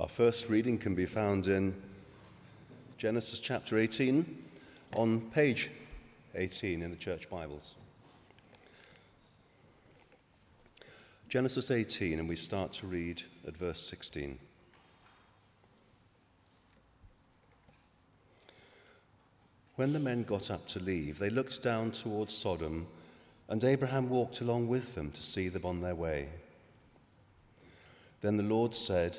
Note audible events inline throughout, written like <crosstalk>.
Our first reading can be found in Genesis chapter 18 on page 18 in the church Bibles. Genesis 18, and we start to read at verse 16. When the men got up to leave, they looked down towards Sodom, and Abraham walked along with them to see them on their way. Then the Lord said,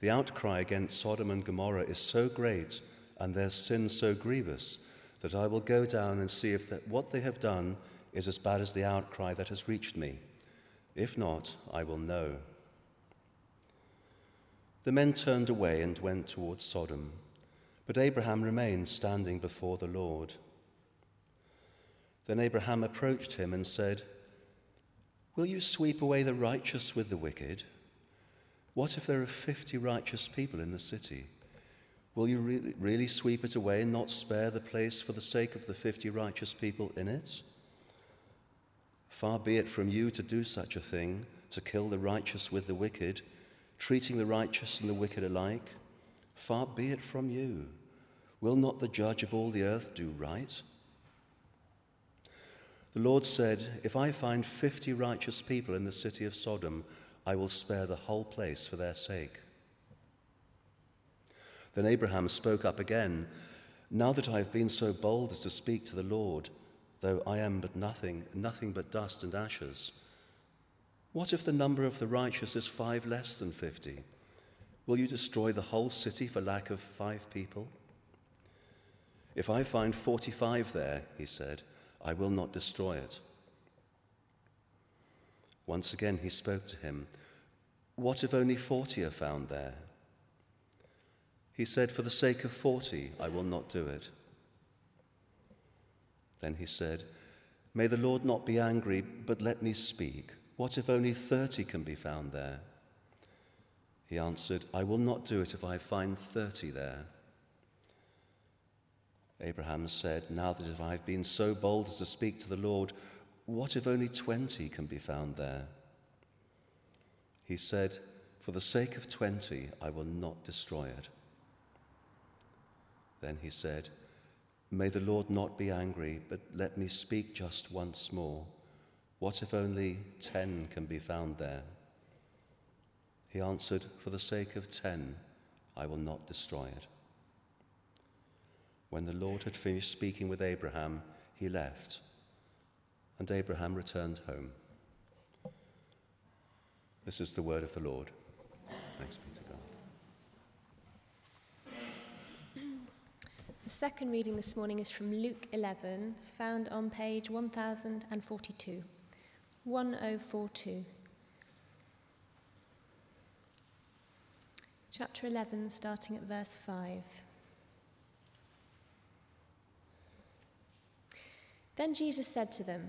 The outcry against Sodom and Gomorrah is so great and their sin so grievous that I will go down and see if what they have done is as bad as the outcry that has reached me. If not, I will know. The men turned away and went towards Sodom. But Abraham remained standing before the Lord. Then Abraham approached him and said, Will you sweep away the righteous with the wicked? What if there are fifty righteous people in the city? Will you really, really sweep it away and not spare the place for the sake of the fifty righteous people in it? Far be it from you to do such a thing, to kill the righteous with the wicked, treating the righteous and the wicked alike. Far be it from you. Will not the judge of all the earth do right? The Lord said, If I find fifty righteous people in the city of Sodom, I will spare the whole place for their sake. Then Abraham spoke up again, Now that I have been so bold as to speak to the Lord, though I am but nothing, nothing but dust and ashes, what if the number of the righteous is five less than fifty? Will you destroy the whole city for lack of five people? If I find 45 there, he said, I will not destroy it. Once again he spoke to him, What if only 40 are found there? He said, For the sake of 40, I will not do it. Then he said, May the Lord not be angry, but let me speak. What if only 30 can be found there? He answered, I will not do it if I find thirty there. Abraham said, Now that I have been so bold as to speak to the Lord, what if only twenty can be found there? He said, For the sake of twenty, I will not destroy it. Then he said, May the Lord not be angry, but let me speak just once more. What if only ten can be found there? He answered, For the sake of ten, I will not destroy it. When the Lord had finished speaking with Abraham, he left, and Abraham returned home. This is the word of the Lord. Thanks be to God. The second reading this morning is from Luke 11, found on page 1042. 1042. chapter 11, starting at verse 5. Then Jesus said to them,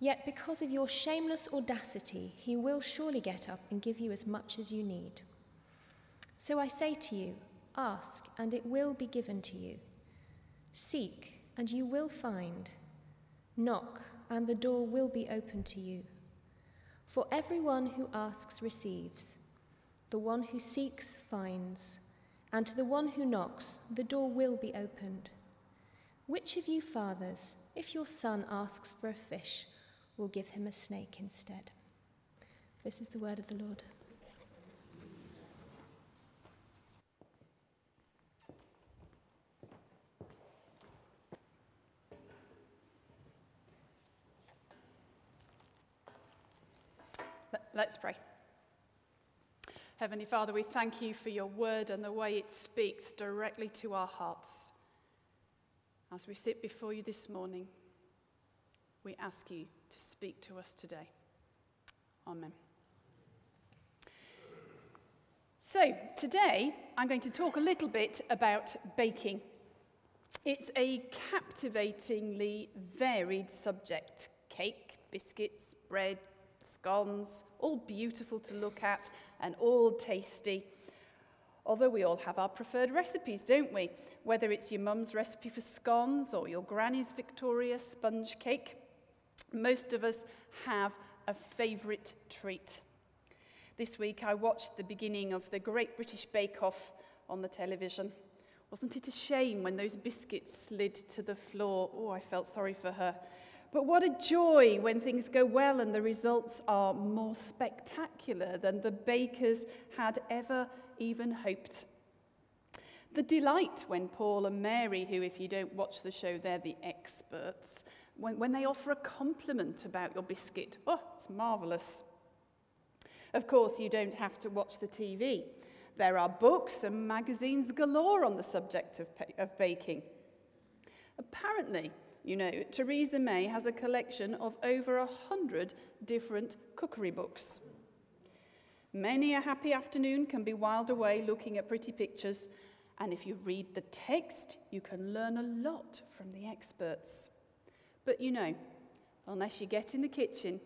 yet because of your shameless audacity, he will surely get up and give you as much as you need. So I say to you, ask, and it will be given to you. Seek, and you will find. Knock, and the door will be opened to you. For everyone who asks receives, the one who seeks finds and to the one who knocks, the door will be opened. Which of you fathers, if your son asks for a fish, will give him a snake instead. This is the word of the Lord. Let's pray. Heavenly Father, we thank you for your word and the way it speaks directly to our hearts. As we sit before you this morning, we ask you to speak to us today. Amen. So, today I'm going to talk a little bit about baking. It's a captivatingly varied subject cake, biscuits, bread, scones, all beautiful to look at and all tasty. Although we all have our preferred recipes, don't we? Whether it's your mum's recipe for scones or your granny's Victoria sponge cake, Most of us have a favourite treat. This week I watched the beginning of the Great British Bake Off on the television. Wasn't it a shame when those biscuits slid to the floor? Oh, I felt sorry for her. But what a joy when things go well and the results are more spectacular than the bakers had ever even hoped. The delight when Paul and Mary, who, if you don't watch the show, they're the experts, when, when they offer a compliment about your biscuit. Oh, it's marvellous. Of course, you don't have to watch the TV. There are books and magazines galore on the subject of, of baking. Apparently, you know, Theresa May has a collection of over a hundred different cookery books. Many a happy afternoon can be whiled away looking at pretty pictures, and if you read the text, you can learn a lot from the experts. But you know, unless you get in the kitchen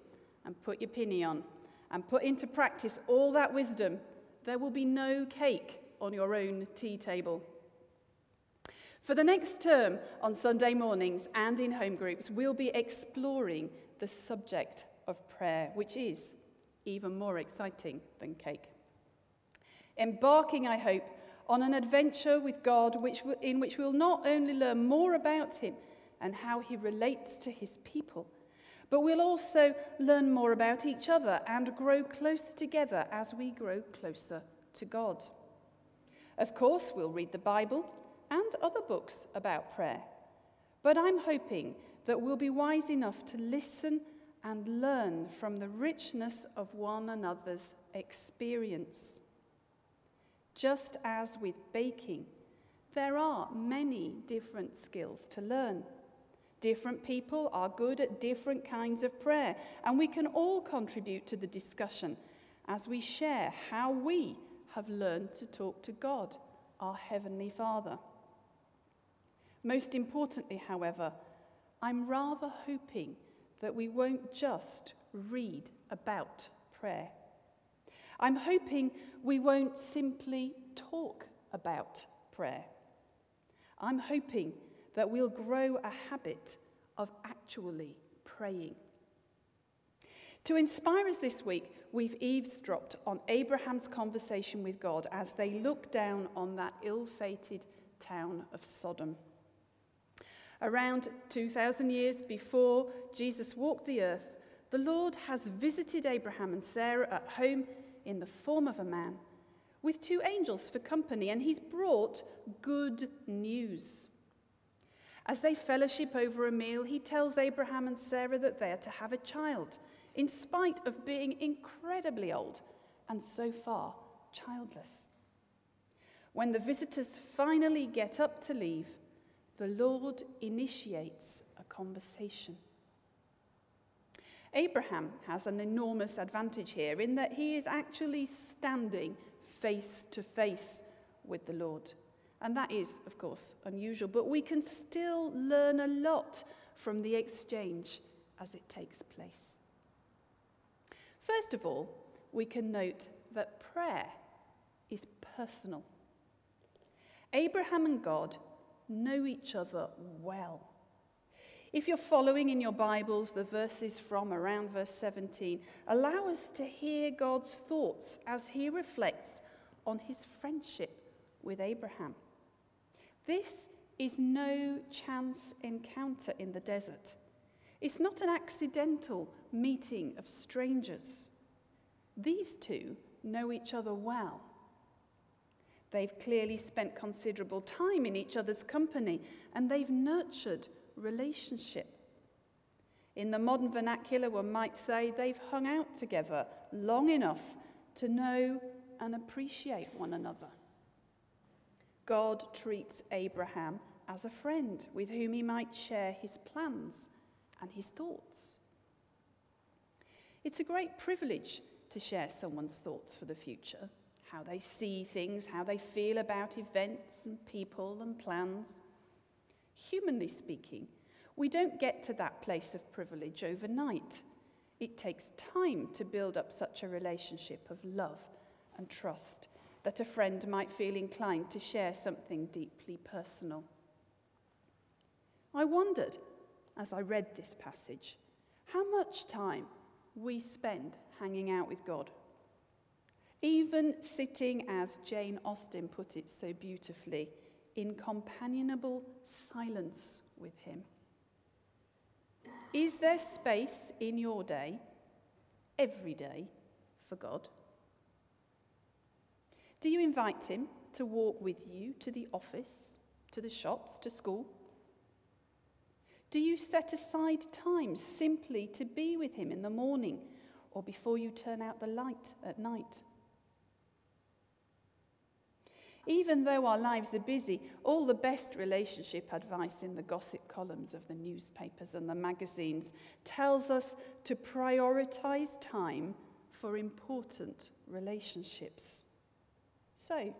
and put your pinny on and put into practice all that wisdom, there will be no cake on your own tea table. For the next term, on Sunday mornings and in home groups, we'll be exploring the subject of prayer, which is even more exciting than cake. Embarking, I hope, on an adventure with God which, in which we'll not only learn more about Him and how He relates to His people, but we'll also learn more about each other and grow closer together as we grow closer to God. Of course, we'll read the Bible and other books about prayer. But I'm hoping that we'll be wise enough to listen and learn from the richness of one another's experience. Just as with baking, there are many different skills to learn. Different people are good at different kinds of prayer, and we can all contribute to the discussion as we share how we have learned to talk to God, our Heavenly Father. Most importantly, however, I'm rather hoping that we won't just read about prayer. I'm hoping we won't simply talk about prayer. I'm hoping that we'll grow a habit of actually praying. To inspire us this week, we've eavesdropped on Abraham's conversation with God as they look down on that ill fated town of Sodom. Around 2,000 years before Jesus walked the earth, the Lord has visited Abraham and Sarah at home in the form of a man with two angels for company, and he's brought good news. As they fellowship over a meal, he tells Abraham and Sarah that they are to have a child, in spite of being incredibly old and so far childless. When the visitors finally get up to leave, the Lord initiates a conversation. Abraham has an enormous advantage here in that he is actually standing face to face with the Lord. And that is, of course, unusual, but we can still learn a lot from the exchange as it takes place. First of all, we can note that prayer is personal. Abraham and God know each other well. If you're following in your Bibles the verses from around verse 17, allow us to hear God's thoughts as he reflects on his friendship with Abraham. This is no chance encounter in the desert. It's not an accidental meeting of strangers. These two know each other well. They've clearly spent considerable time in each other's company and they've nurtured relationship. In the modern vernacular, one might say they've hung out together long enough to know and appreciate one another. God treats Abraham as a friend with whom he might share his plans and his thoughts. It's a great privilege to share someone's thoughts for the future, how they see things, how they feel about events and people and plans. Humanly speaking, we don't get to that place of privilege overnight. It takes time to build up such a relationship of love and trust that a friend might feel inclined to share something deeply personal. I wondered, as I read this passage, how much time we spend hanging out with God. Even sitting, as Jane Austen put it so beautifully, in companionable silence with Him. Is there space in your day, every day, for God? Do you invite Him to walk with you to the office, to the shops, to school? Do you set aside time simply to be with Him in the morning or before you turn out the light at night? Even though our lives are busy, all the best relationship advice in the gossip columns of the newspapers and the magazines tells us to prioritize time for important relationships. So,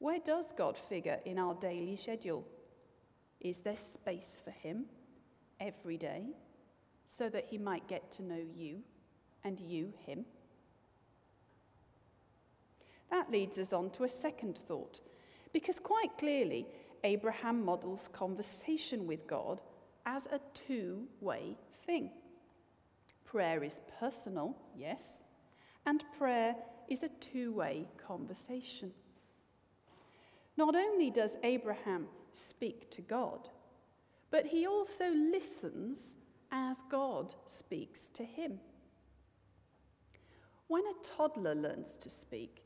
where does God figure in our daily schedule? Is there space for Him every day so that He might get to know you and you Him? That leads us on to a second thought, because quite clearly, Abraham models conversation with God as a two way thing. Prayer is personal, yes, and prayer is a two way conversation. Not only does Abraham speak to God, but he also listens as God speaks to him. When a toddler learns to speak,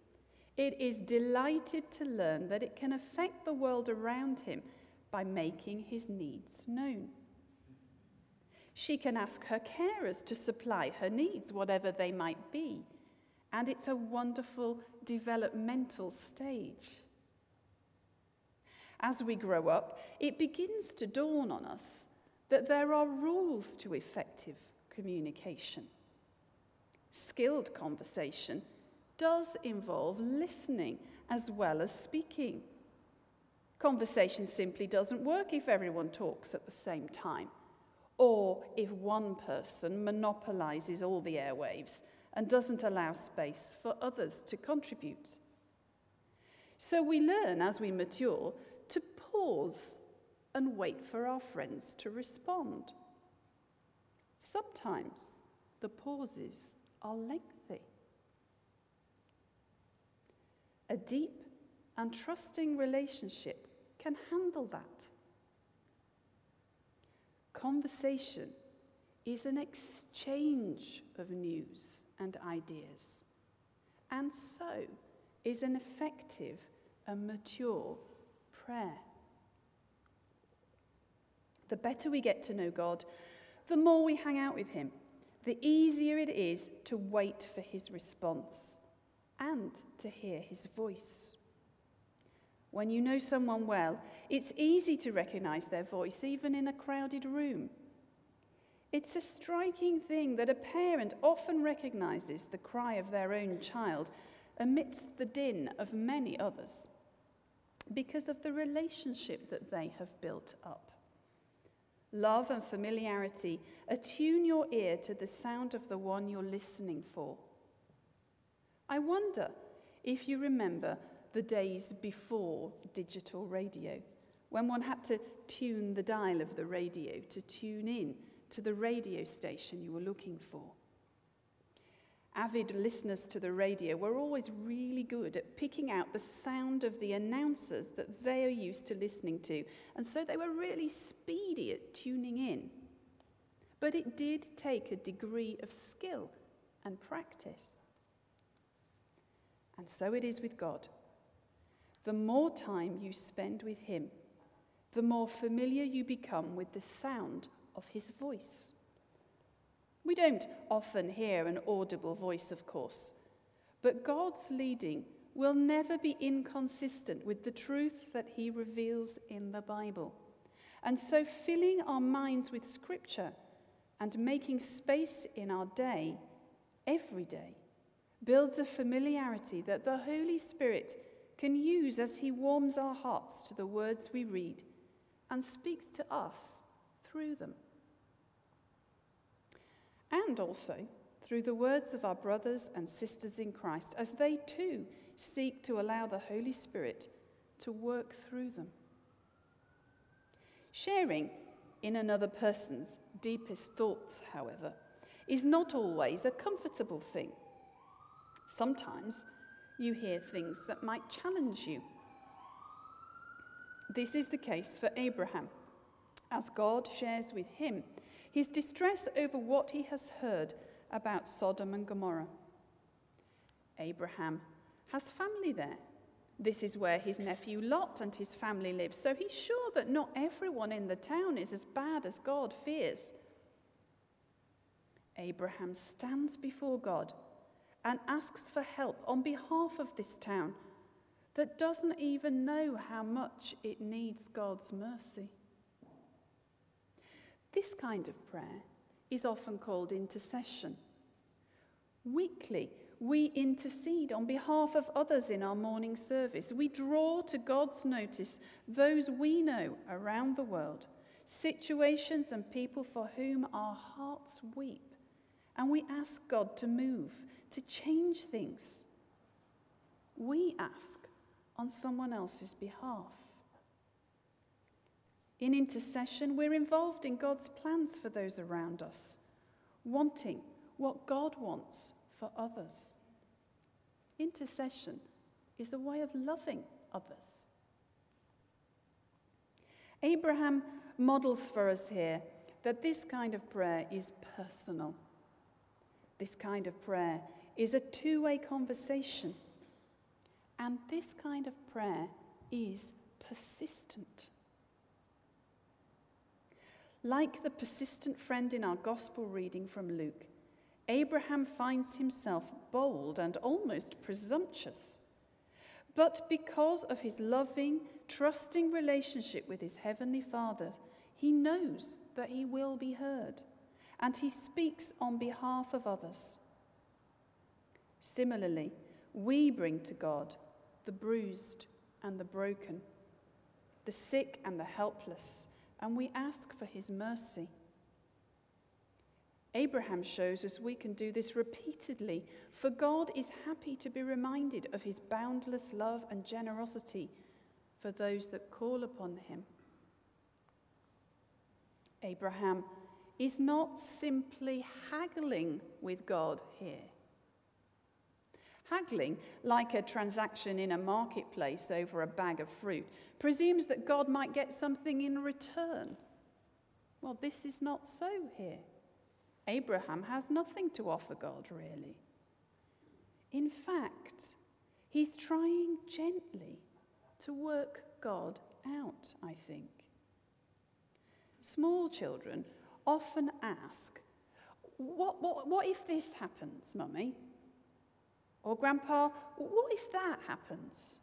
it is delighted to learn that it can affect the world around him by making his needs known. She can ask her carers to supply her needs, whatever they might be, and it's a wonderful developmental stage. As we grow up, it begins to dawn on us that there are rules to effective communication. Skilled conversation does involve listening as well as speaking. Conversation simply doesn't work if everyone talks at the same time, or if one person monopolizes all the airwaves and doesn't allow space for others to contribute. So we learn as we mature to pause and wait for our friends to respond. Sometimes the pauses are lengthy. A deep and trusting relationship can handle that. Conversation is an exchange of news and ideas, and so is an effective and mature prayer. The better we get to know God, the more we hang out with Him, the easier it is to wait for His response and to hear his voice. When you know someone well, it's easy to recognize their voice even in a crowded room. It's a striking thing that a parent often recognizes the cry of their own child amidst the din of many others because of the relationship that they have built up. Love and familiarity attune your ear to the sound of the one you're listening for. I wonder if you remember the days before digital radio, when one had to tune the dial of the radio to tune in to the radio station you were looking for. Avid listeners to the radio were always really good at picking out the sound of the announcers that they are used to listening to, and so they were really speedy at tuning in. But it did take a degree of skill and practice. And so it is with God. The more time you spend with Him, the more familiar you become with the sound of His voice. We don't often hear an audible voice, of course, but God's leading will never be inconsistent with the truth that He reveals in the Bible. And so, filling our minds with Scripture and making space in our day, every day, builds a familiarity that the Holy Spirit can use as He warms our hearts to the words we read and speaks to us through them. And also through the words of our brothers and sisters in Christ, as they too seek to allow the Holy Spirit to work through them. Sharing in another person's deepest thoughts, however, is not always a comfortable thing. Sometimes you hear things that might challenge you. This is the case for Abraham, as God shares with him his distress over what he has heard about Sodom and Gomorrah. Abraham has family there. This is where his nephew Lot and his family live, so he's sure that not everyone in the town is as bad as God fears. Abraham stands before God and asks for help on behalf of this town that doesn't even know how much it needs God's mercy. This kind of prayer is often called intercession. Weekly, we intercede on behalf of others in our morning service. We draw to God's notice those we know around the world, situations and people for whom our hearts weep. And we ask God to move, to change things. We ask on someone else's behalf. In intercession, we're involved in God's plans for those around us, wanting what God wants for others. Intercession is a way of loving others. Abraham models for us here that this kind of prayer is personal. This kind of prayer is a two way conversation. And this kind of prayer is persistent. Like the persistent friend in our gospel reading from Luke, Abraham finds himself bold and almost presumptuous. But because of his loving, trusting relationship with his heavenly Father, he knows that he will be heard, and he speaks on behalf of others. Similarly, we bring to God the bruised and the broken, the sick and the helpless, and we ask for his mercy. Abraham shows us we can do this repeatedly, for God is happy to be reminded of his boundless love and generosity for those that call upon him. Abraham is not simply haggling with God here. Haggling, like a transaction in a marketplace over a bag of fruit, presumes that God might get something in return. Well, this is not so here. Abraham has nothing to offer God, really. In fact, he's trying gently to work God out, I think. Small children often ask, What, what, what if this happens, Mummy? Or, Grandpa, what if that happens?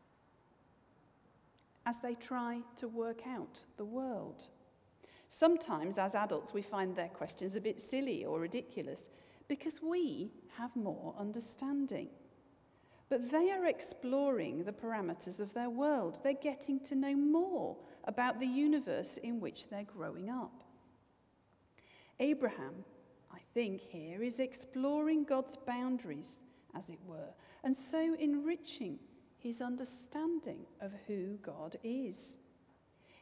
As they try to work out the world. Sometimes, as adults, we find their questions a bit silly or ridiculous because we have more understanding. But they are exploring the parameters of their world. They're getting to know more about the universe in which they're growing up. Abraham, I think, here is exploring God's boundaries, as it were, and so enriching his understanding of who God is.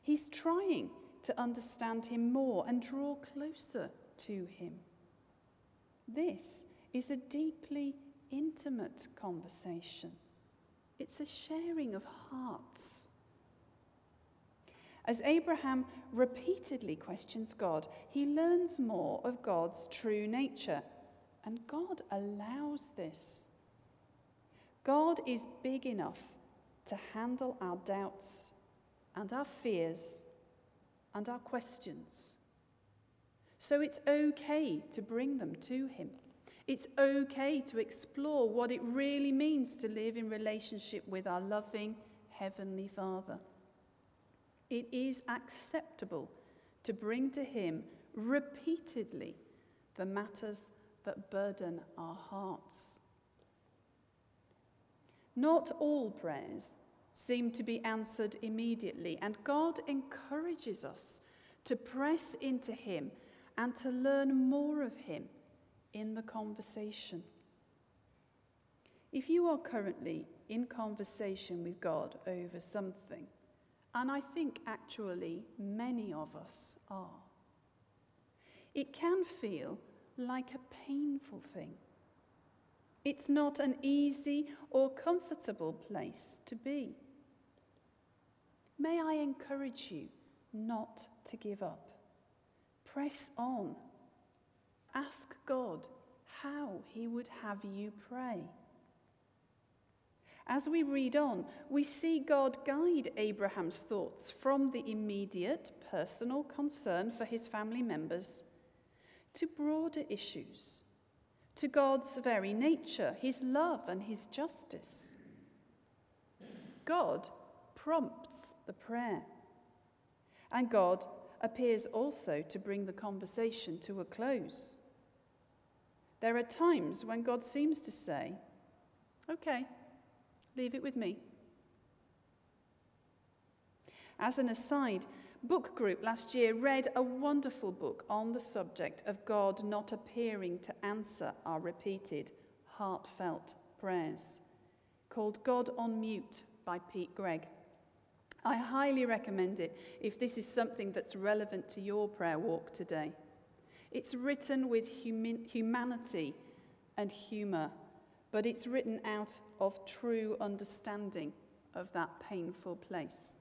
He's trying to understand him more and draw closer to him. This is a deeply intimate conversation. It's a sharing of hearts. As Abraham repeatedly questions God, he learns more of God's true nature, and God allows this. God is big enough to handle our doubts and our fears and our questions. So it's okay to bring them to Him. It's okay to explore what it really means to live in relationship with our loving Heavenly Father. It is acceptable to bring to Him repeatedly the matters that burden our hearts. Not all prayers seem to be answered immediately, and God encourages us to press into Him and to learn more of Him in the conversation. If you are currently in conversation with God over something, and I think actually many of us are, it can feel like a painful thing. It's not an easy or comfortable place to be. May I encourage you not to give up. Press on. Ask God how He would have you pray. As we read on, we see God guide Abraham's thoughts from the immediate personal concern for his family members to broader issues, to God's very nature, his love and his justice. God prompts the prayer, and God appears also to bring the conversation to a close. There are times when God seems to say, Okay, leave it with me. As an aside, Book Group last year read a wonderful book on the subject of God not appearing to answer our repeated, heartfelt prayers, called God on Mute by Pete Greig. I highly recommend it if this is something that's relevant to your prayer walk today. It's written with humi- humanity and humour, but it's written out of true understanding of that painful place.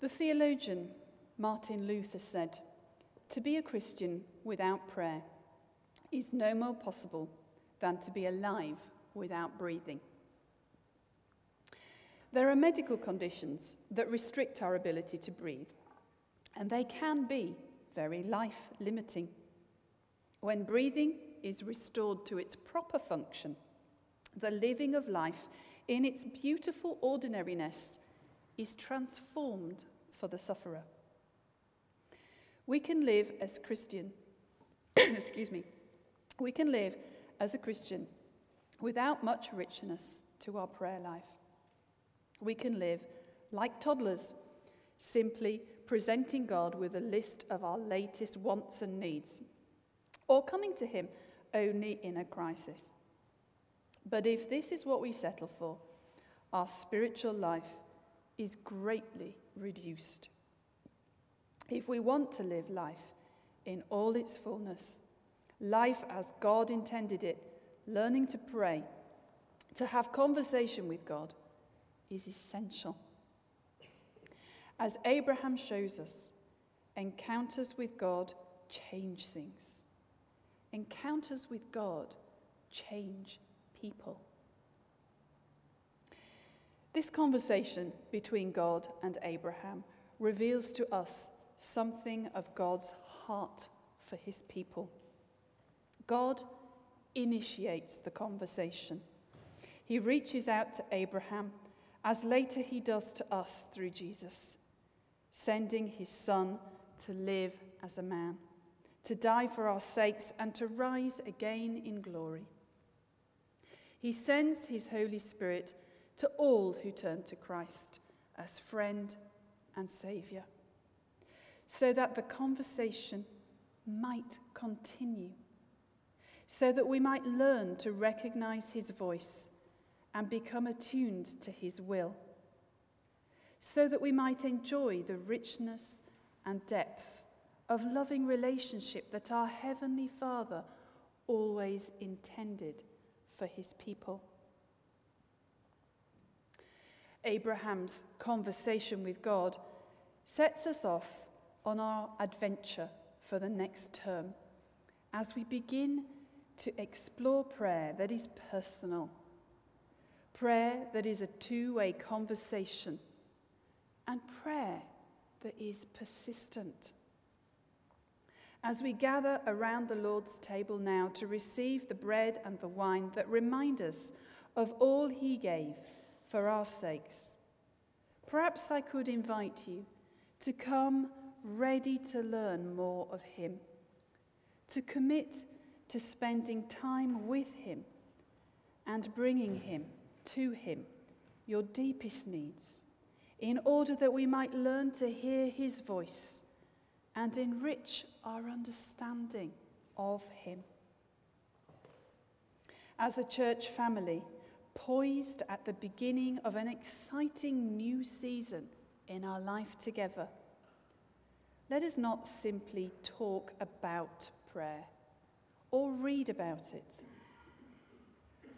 The theologian Martin Luther said, To be a Christian without prayer is no more possible than to be alive without breathing. There are medical conditions that restrict our ability to breathe, and they can be very life limiting. When breathing is restored to its proper function, the living of life in its beautiful ordinariness is transformed for the sufferer. We can live as Christian, <coughs> excuse me, we can live as a Christian without much richness to our prayer life. We can live like toddlers, simply presenting God with a list of our latest wants and needs, or coming to Him only in a crisis. But if this is what we settle for, our spiritual life is greatly reduced. If we want to live life in all its fullness, life as God intended it, learning to pray, to have conversation with God, is essential. As Abraham shows us, encounters with God change things. Encounters with God change people. This conversation between God and Abraham reveals to us something of God's heart for his people. God initiates the conversation. He reaches out to Abraham, as later he does to us through Jesus, sending his son to live as a man, to die for our sakes, and to rise again in glory. He sends his Holy Spirit to all who turn to Christ as friend and Saviour, so that the conversation might continue, so that we might learn to recognize His voice and become attuned to His will, so that we might enjoy the richness and depth of loving relationship that our Heavenly Father always intended for His people. Abraham's conversation with God sets us off on our adventure for the next term as we begin to explore prayer that is personal, prayer that is a two way conversation, and prayer that is persistent. As we gather around the Lord's table now to receive the bread and the wine that remind us of all He gave for our sakes, perhaps I could invite you to come ready to learn more of Him, to commit to spending time with Him and bringing Him to Him your deepest needs, in order that we might learn to hear His voice and enrich our understanding of Him. As a church family, poised at the beginning of an exciting new season in our life together, let us not simply talk about prayer or read about it.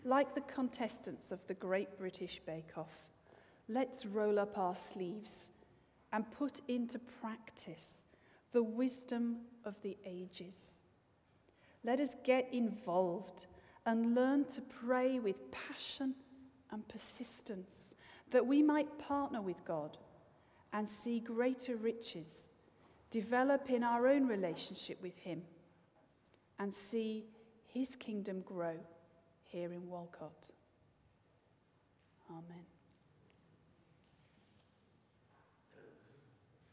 Like the contestants of the Great British Bake Off, let's roll up our sleeves and put into practice the wisdom of the ages. Let us get involved and learn to pray with passion and persistence that we might partner with God and see greater riches develop in our own relationship with Him and see His kingdom grow here in Walcott. Amen.